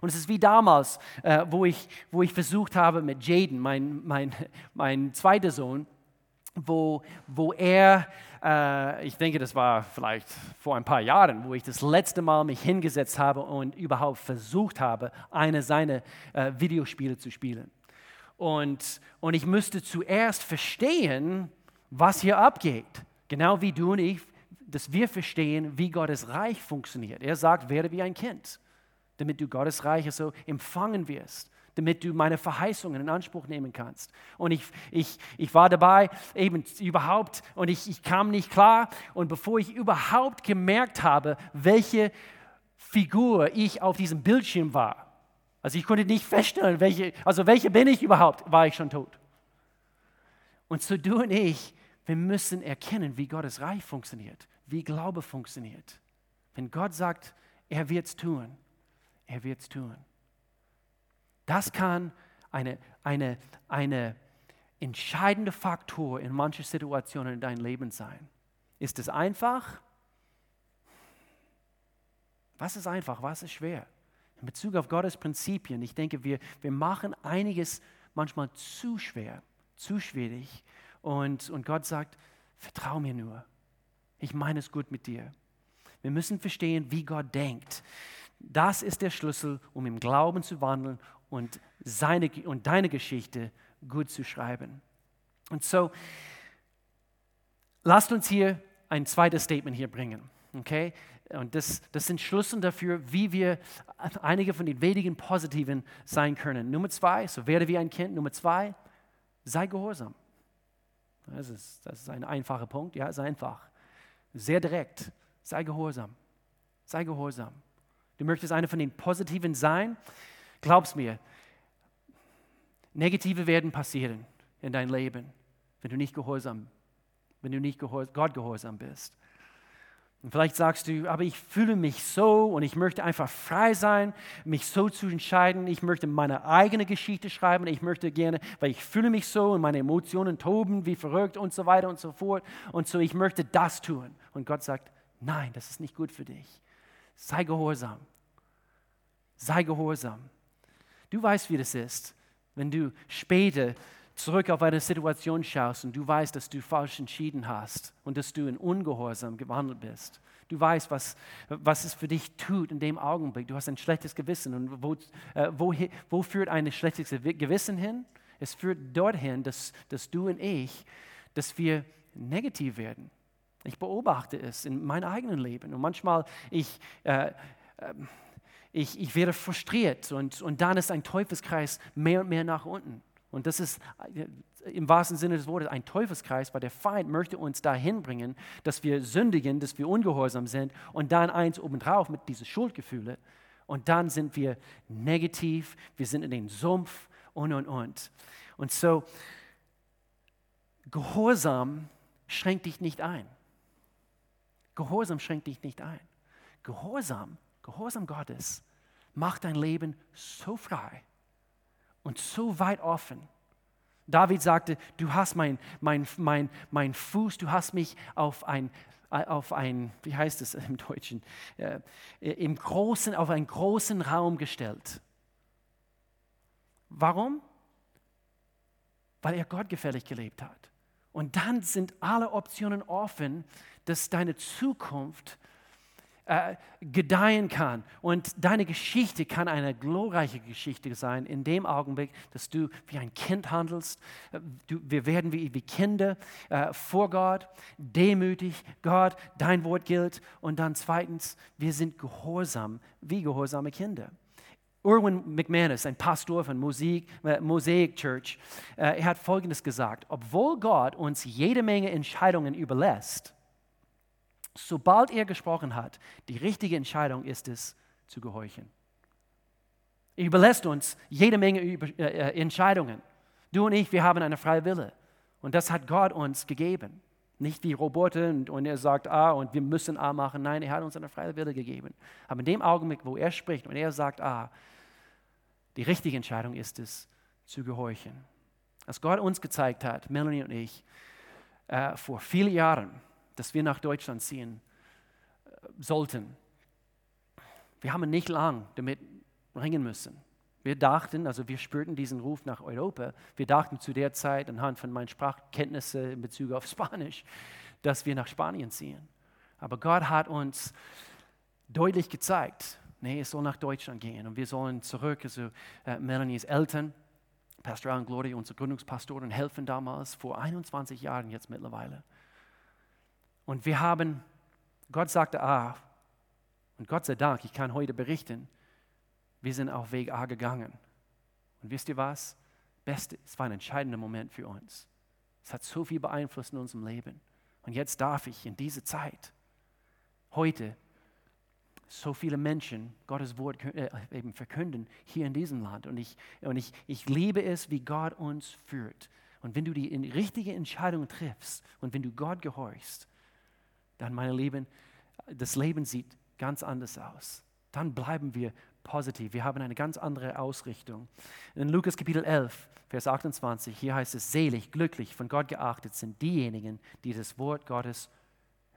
Und es ist wie damals, äh, wo, ich, wo ich versucht habe mit Jaden, mein, mein, mein zweiter Sohn, wo, wo er, äh, ich denke, das war vielleicht vor ein paar Jahren, wo ich das letzte Mal mich hingesetzt habe und überhaupt versucht habe, eine seiner äh, Videospiele zu spielen. Und, und ich müsste zuerst verstehen, was hier abgeht. Genau wie du und ich, dass wir verstehen, wie Gottes Reich funktioniert. Er sagt, werde wie ein Kind damit du Gottes Reich so empfangen wirst, damit du meine Verheißungen in Anspruch nehmen kannst. Und ich, ich, ich war dabei eben überhaupt und ich, ich kam nicht klar. Und bevor ich überhaupt gemerkt habe, welche Figur ich auf diesem Bildschirm war, also ich konnte nicht feststellen, welche, also welche bin ich überhaupt, war ich schon tot. Und so du und ich, wir müssen erkennen, wie Gottes Reich funktioniert, wie Glaube funktioniert. Wenn Gott sagt, er wird es tun, er wird es tun. Das kann eine, eine, eine entscheidende Faktor in manchen Situationen in deinem Leben sein. Ist es einfach? Was ist einfach? Was ist schwer? In Bezug auf Gottes Prinzipien, ich denke, wir, wir machen einiges manchmal zu schwer, zu schwierig. Und, und Gott sagt, vertrau mir nur. Ich meine es gut mit dir. Wir müssen verstehen, wie Gott denkt. Das ist der Schlüssel, um im Glauben zu wandeln und, seine, und deine Geschichte gut zu schreiben. Und so, lasst uns hier ein zweites Statement hier bringen. Okay? Und das, das sind Schlüssel dafür, wie wir einige von den wenigen Positiven sein können. Nummer zwei, so werde wie ein Kind. Nummer zwei, sei gehorsam. Das ist, das ist ein einfacher Punkt, ja, ist einfach. Sehr direkt. Sei gehorsam. Sei gehorsam. Du möchtest einer von den Positiven sein? Glaub's mir, Negative werden passieren in dein Leben, wenn du nicht gehorsam, wenn du nicht gehor Gott gehorsam bist. Und vielleicht sagst du, aber ich fühle mich so und ich möchte einfach frei sein, mich so zu entscheiden. Ich möchte meine eigene Geschichte schreiben. Ich möchte gerne, weil ich fühle mich so und meine Emotionen toben wie verrückt und so weiter und so fort. Und so, ich möchte das tun. Und Gott sagt, nein, das ist nicht gut für dich. Sei gehorsam. Sei gehorsam. Du weißt, wie das ist, wenn du später zurück auf eine Situation schaust und du weißt, dass du falsch entschieden hast und dass du in Ungehorsam gewandelt bist. Du weißt, was, was es für dich tut in dem Augenblick. Du hast ein schlechtes Gewissen. Und wo, äh, wo, wo führt ein schlechtes Gewissen hin? Es führt dorthin, dass, dass du und ich, dass wir negativ werden. Ich beobachte es in meinem eigenen Leben. Und manchmal, ich, äh, äh, ich, ich werde frustriert und, und dann ist ein Teufelskreis mehr und mehr nach unten. Und das ist äh, im wahrsten Sinne des Wortes ein Teufelskreis, weil der Feind möchte uns dahin bringen, dass wir sündigen, dass wir ungehorsam sind und dann eins obendrauf mit diesen Schuldgefühlen. Und dann sind wir negativ, wir sind in den Sumpf und, und, und. Und so, Gehorsam schränkt dich nicht ein. Gehorsam schränkt dich nicht ein. Gehorsam, Gehorsam Gottes macht dein Leben so frei und so weit offen. David sagte, du hast mein, mein, mein, mein Fuß, du hast mich auf ein, auf ein, wie heißt es im Deutschen, äh, im großen, auf einen großen Raum gestellt. Warum? Weil er gottgefällig gelebt hat. Und dann sind alle Optionen offen, dass deine Zukunft äh, gedeihen kann. Und deine Geschichte kann eine glorreiche Geschichte sein, in dem Augenblick, dass du wie ein Kind handelst. Äh, du, wir werden wie, wie Kinder äh, vor Gott, demütig, Gott, dein Wort gilt. Und dann zweitens, wir sind gehorsam, wie gehorsame Kinder. Erwin McManus, ein Pastor von Musik, äh, Mosaic Church, äh, er hat Folgendes gesagt, obwohl Gott uns jede Menge Entscheidungen überlässt, sobald er gesprochen hat, die richtige Entscheidung ist es, zu gehorchen. Er überlässt uns jede Menge äh, äh, Entscheidungen. Du und ich, wir haben eine freie Wille. Und das hat Gott uns gegeben. Nicht wie Roboter und, und, er sagt A und wir müssen A machen. Nein, er hat uns eine freie Wille gegeben. Aber in dem Augenblick, wo er spricht und er sagt A, die richtige Entscheidung ist es, zu gehorchen. Als Gott uns gezeigt hat, Melanie und ich, äh, vor vielen Jahren, dass wir nach Deutschland ziehen äh, sollten. Wir haben nicht lang damit ringen müssen. Wir dachten, also wir spürten diesen Ruf nach Europa. Wir dachten zu der Zeit anhand von meinen Sprachkenntnissen in Bezug auf Spanisch, dass wir nach Spanien ziehen. Aber Gott hat uns deutlich gezeigt, nee, es soll nach Deutschland gehen und wir sollen zurück. Also äh, Melanies Eltern, Pastor Alan Gloria, unsere Gründungspastoren, helfen damals vor 21 Jahren jetzt mittlerweile. Und wir haben, Gott sagte A, und Gott sei Dank, ich kann heute berichten, wir sind auf Weg A gegangen. Und wisst ihr was? Beste, es war ein entscheidender Moment für uns. Es hat so viel beeinflusst in unserem Leben. Und jetzt darf ich in dieser Zeit, heute, so viele Menschen Gottes Wort äh, eben verkünden hier in diesem Land. Und, ich, und ich, ich liebe es, wie Gott uns führt. Und wenn du die richtige Entscheidung triffst und wenn du Gott gehorchst, dann, meine Lieben, das Leben sieht ganz anders aus. Dann bleiben wir positiv. Wir haben eine ganz andere Ausrichtung. In Lukas Kapitel 11, Vers 28, hier heißt es, selig, glücklich, von Gott geachtet sind diejenigen, die das Wort Gottes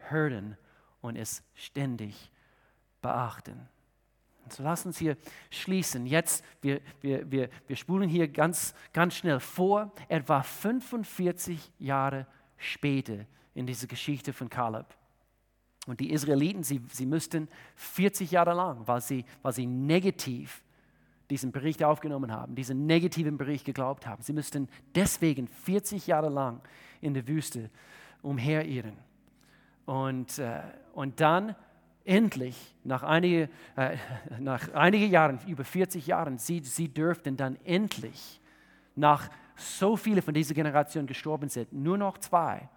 hören und es ständig beachten. So lass uns hier schließen. Jetzt, wir, wir, wir, wir spulen hier ganz, ganz schnell vor, etwa 45 Jahre später in diese Geschichte von Kaleb. Und die Israeliten, sie, sie müssten 40 Jahre lang, weil sie, weil sie negativ diesen Bericht aufgenommen haben, diesen negativen Bericht geglaubt haben. Sie müssten deswegen 40 Jahre lang in der Wüste umherirren. Und, äh, und dann endlich, nach, einige, äh, nach einigen Jahren, über 40 Jahren, sie, sie dürften dann endlich, nach so viele von dieser Generation gestorben sind, nur noch zwei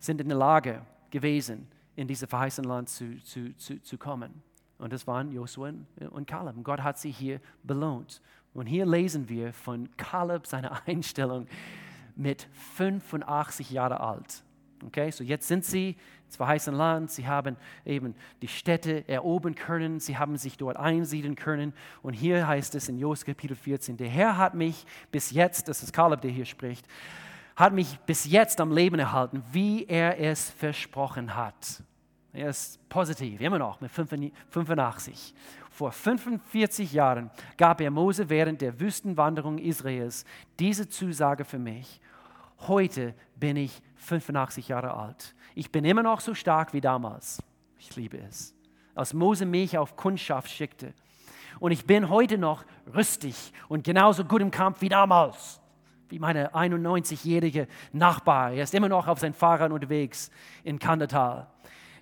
sind in der Lage gewesen, in dieses verheißene Land zu, zu, zu, zu kommen. Und das waren Josua und Kaleb. Und Gott hat sie hier belohnt. Und hier lesen wir von Kaleb seiner Einstellung mit 85 Jahren alt. Okay, so jetzt sind sie ins verheißene Land, sie haben eben die Städte erobern können, sie haben sich dort einsiedeln können. Und hier heißt es in Jos Kapitel 14, der Herr hat mich bis jetzt, das ist Kaleb, der hier spricht, hat mich bis jetzt am Leben erhalten, wie er es versprochen hat. Er ist positiv, immer noch mit 85. Vor 45 Jahren gab er Mose während der Wüstenwanderung Israels diese Zusage für mich. Heute bin ich 85 Jahre alt. Ich bin immer noch so stark wie damals. Ich liebe es. Als Mose mich auf Kundschaft schickte. Und ich bin heute noch rüstig und genauso gut im Kampf wie damals. Wie meine 91-jährige Nachbar. Er ist immer noch auf sein Fahrrad unterwegs in Kandertal.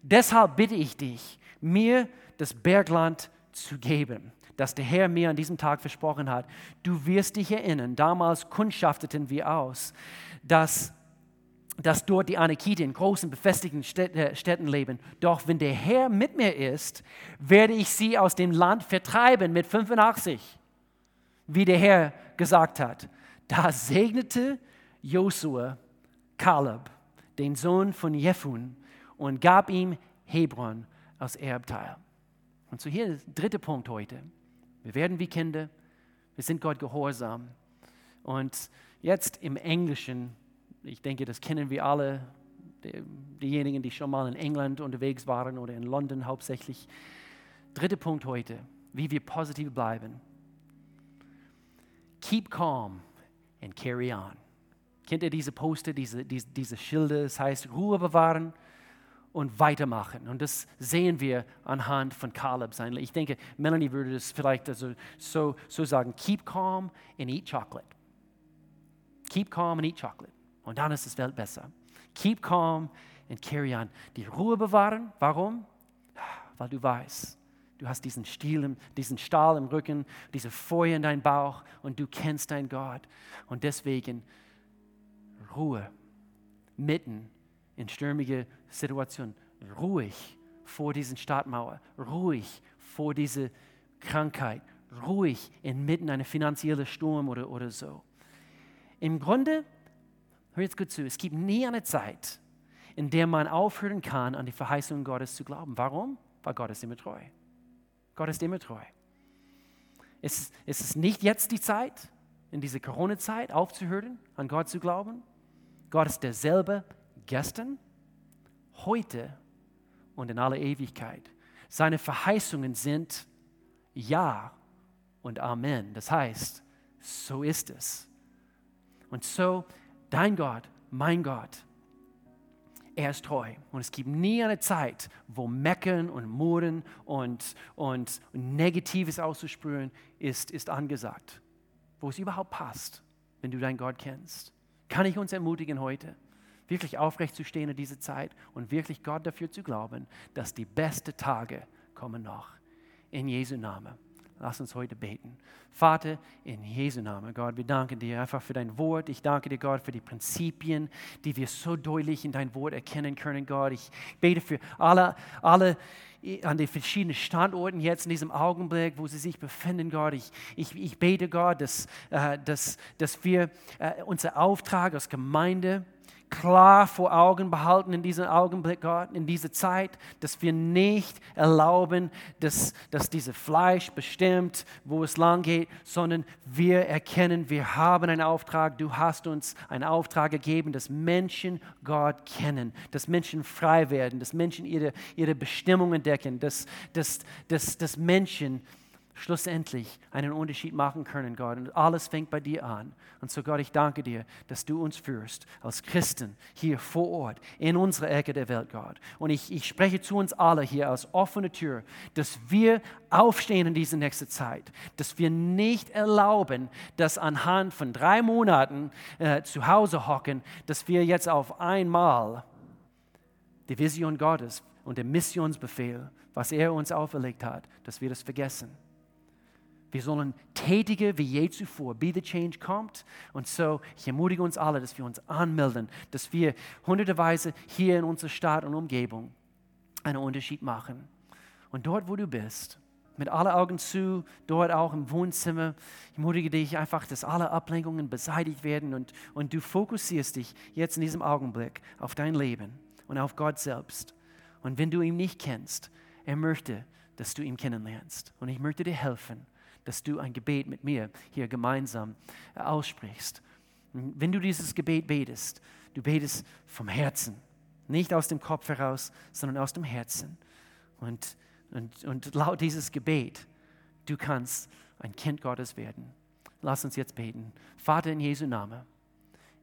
Deshalb bitte ich dich, mir das Bergland zu geben, das der Herr mir an diesem Tag versprochen hat. Du wirst dich erinnern, damals kundschafteten wir aus, dass, dass dort die Anakite in großen, befestigten äh, Städten leben. Doch wenn der Herr mit mir ist, werde ich sie aus dem Land vertreiben mit 85, wie der Herr gesagt hat. Da segnete Josua Kaleb, den Sohn von Jephun, und gab ihm Hebron als Erbteil. Und so hier der dritte Punkt heute. Wir werden wie Kinder, wir sind Gott gehorsam. Und jetzt im Englischen, ich denke, das kennen wir alle, diejenigen, die schon mal in England unterwegs waren oder in London hauptsächlich. Dritter Punkt heute, wie wir positiv bleiben. Keep calm and carry on. Kennt ihr diese Poster, diese, diese, diese Schilder? Das heißt, Ruhe bewahren und weitermachen. Und das sehen wir anhand von Caleb. Ich denke, Melanie würde das vielleicht also so, so sagen: Keep calm and eat chocolate. Keep calm and eat chocolate. Und dann ist das Welt besser. Keep calm and carry on. Die Ruhe bewahren. Warum? Weil du weißt, du hast diesen, Stiel, diesen Stahl im Rücken, diese Feuer in deinem Bauch und du kennst deinen Gott. Und deswegen Ruhe mitten in stürmige Situationen, ruhig vor diesen Stadtmauer, ruhig vor dieser Krankheit, ruhig inmitten einer finanziellen Sturm oder, oder so. Im Grunde, hör jetzt gut zu, es gibt nie eine Zeit, in der man aufhören kann, an die Verheißungen Gottes zu glauben. Warum? Weil Gott ist immer treu. Gott ist immer treu. Es, es ist nicht jetzt die Zeit, in dieser Corona-Zeit aufzuhören, an Gott zu glauben. Gott ist derselbe gestern, heute und in aller Ewigkeit. Seine Verheißungen sind Ja und Amen. Das heißt, so ist es. Und so, dein Gott, mein Gott, er ist treu. Und es gibt nie eine Zeit, wo Meckern und Murren und, und, Negatives auszusprühen ist, ist angesagt. Wo es überhaupt passt, wenn du deinen Gott kennst. Kann ich uns ermutigen heute? wirklich aufrecht zu stehen in dieser Zeit und wirklich Gott dafür zu glauben, dass die besten Tage kommen noch. In Jesu Namen. Lass uns heute beten. Vater, in Jesu Namen, Gott, wir danken dir einfach für dein Wort. Ich danke dir, Gott, für die Prinzipien, die wir so deutlich in dein Wort erkennen können, Gott. Ich bete für alle, alle an den verschiedenen Standorten jetzt in diesem Augenblick, wo sie sich befinden, Gott. Ich, ich, ich bete, Gott, dass, äh, dass, dass wir äh, unser Auftrag als Gemeinde, klar vor Augen behalten in diesem Augenblick, Gott, in dieser Zeit, dass wir nicht erlauben, dass, dass dieses Fleisch bestimmt, wo es lang geht, sondern wir erkennen, wir haben einen Auftrag, du hast uns einen Auftrag gegeben, dass Menschen Gott kennen, dass Menschen frei werden, dass Menschen ihre, ihre Bestimmung entdecken, dass, dass, dass, dass Menschen schlussendlich einen Unterschied machen können, Gott. Und alles fängt bei dir an. Und so, Gott, ich danke dir, dass du uns führst als Christen hier vor Ort, in unserer Ecke der Welt, Gott. Und ich, ich spreche zu uns alle hier als offene Tür, dass wir aufstehen in dieser nächsten Zeit, dass wir nicht erlauben, dass anhand von drei Monaten äh, zu Hause hocken, dass wir jetzt auf einmal die Vision Gottes und den Missionsbefehl, was er uns auferlegt hat, dass wir das vergessen. Wir sollen tätiger wie je zuvor. Be the Change kommt. Und so, ich ermutige uns alle, dass wir uns anmelden, dass wir hunderteweise hier in unserer Stadt und Umgebung einen Unterschied machen. Und dort, wo du bist, mit allen Augen zu, dort auch im Wohnzimmer, ich ermutige dich einfach, dass alle Ablenkungen beseitigt werden und, und du fokussierst dich jetzt in diesem Augenblick auf dein Leben und auf Gott selbst. Und wenn du ihn nicht kennst, er möchte, dass du ihn kennenlernst. Und ich möchte dir helfen dass du ein Gebet mit mir hier gemeinsam äh, aussprichst. Wenn du dieses Gebet betest, du betest vom Herzen, nicht aus dem Kopf heraus, sondern aus dem Herzen. Und, und, und laut dieses Gebet, du kannst ein Kind Gottes werden. Lass uns jetzt beten. Vater in Jesu Name,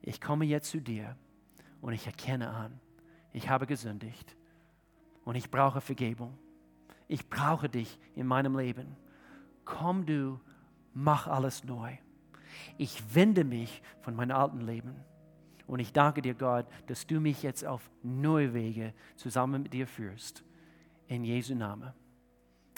ich komme jetzt zu dir und ich erkenne an, ich habe gesündigt und ich brauche Vergebung. Ich brauche dich in meinem Leben komm du, mach alles neu. Ich wende mich von meinem alten Leben. Und ich danke dir, Gott, dass du mich jetzt auf neue Wege zusammen mit dir führst. In Jesu Namen.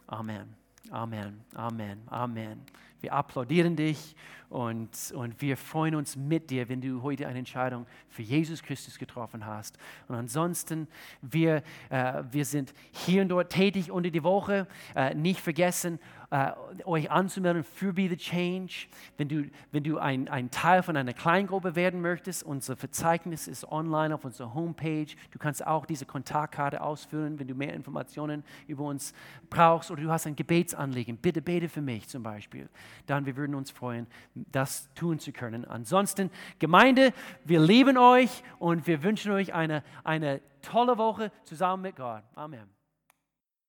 Amen. Amen. Amen. Amen. Wir applaudieren dich und, und wir freuen uns mit dir, wenn du heute eine Entscheidung für Jesus Christus getroffen hast. Und ansonsten, wir, äh, wir sind hier und dort tätig unter die Woche. Äh, nicht vergessen, äh, euch anzumelden für Be the Change. Wenn du, wenn du ein, ein Teil von einer Kleingruppe werden möchtest, unser Verzeichnis ist online auf unserer Homepage. Du kannst auch diese Kontaktkarte ausfüllen, wenn du mehr Informationen über uns brauchst oder du hast ein Gebetsanliegen. Bitte bete für mich zum Beispiel. Dann wir würden uns freuen, das tun zu können. Ansonsten, Gemeinde, wir lieben euch und wir wünschen euch eine, eine tolle Woche zusammen mit Gott. Amen.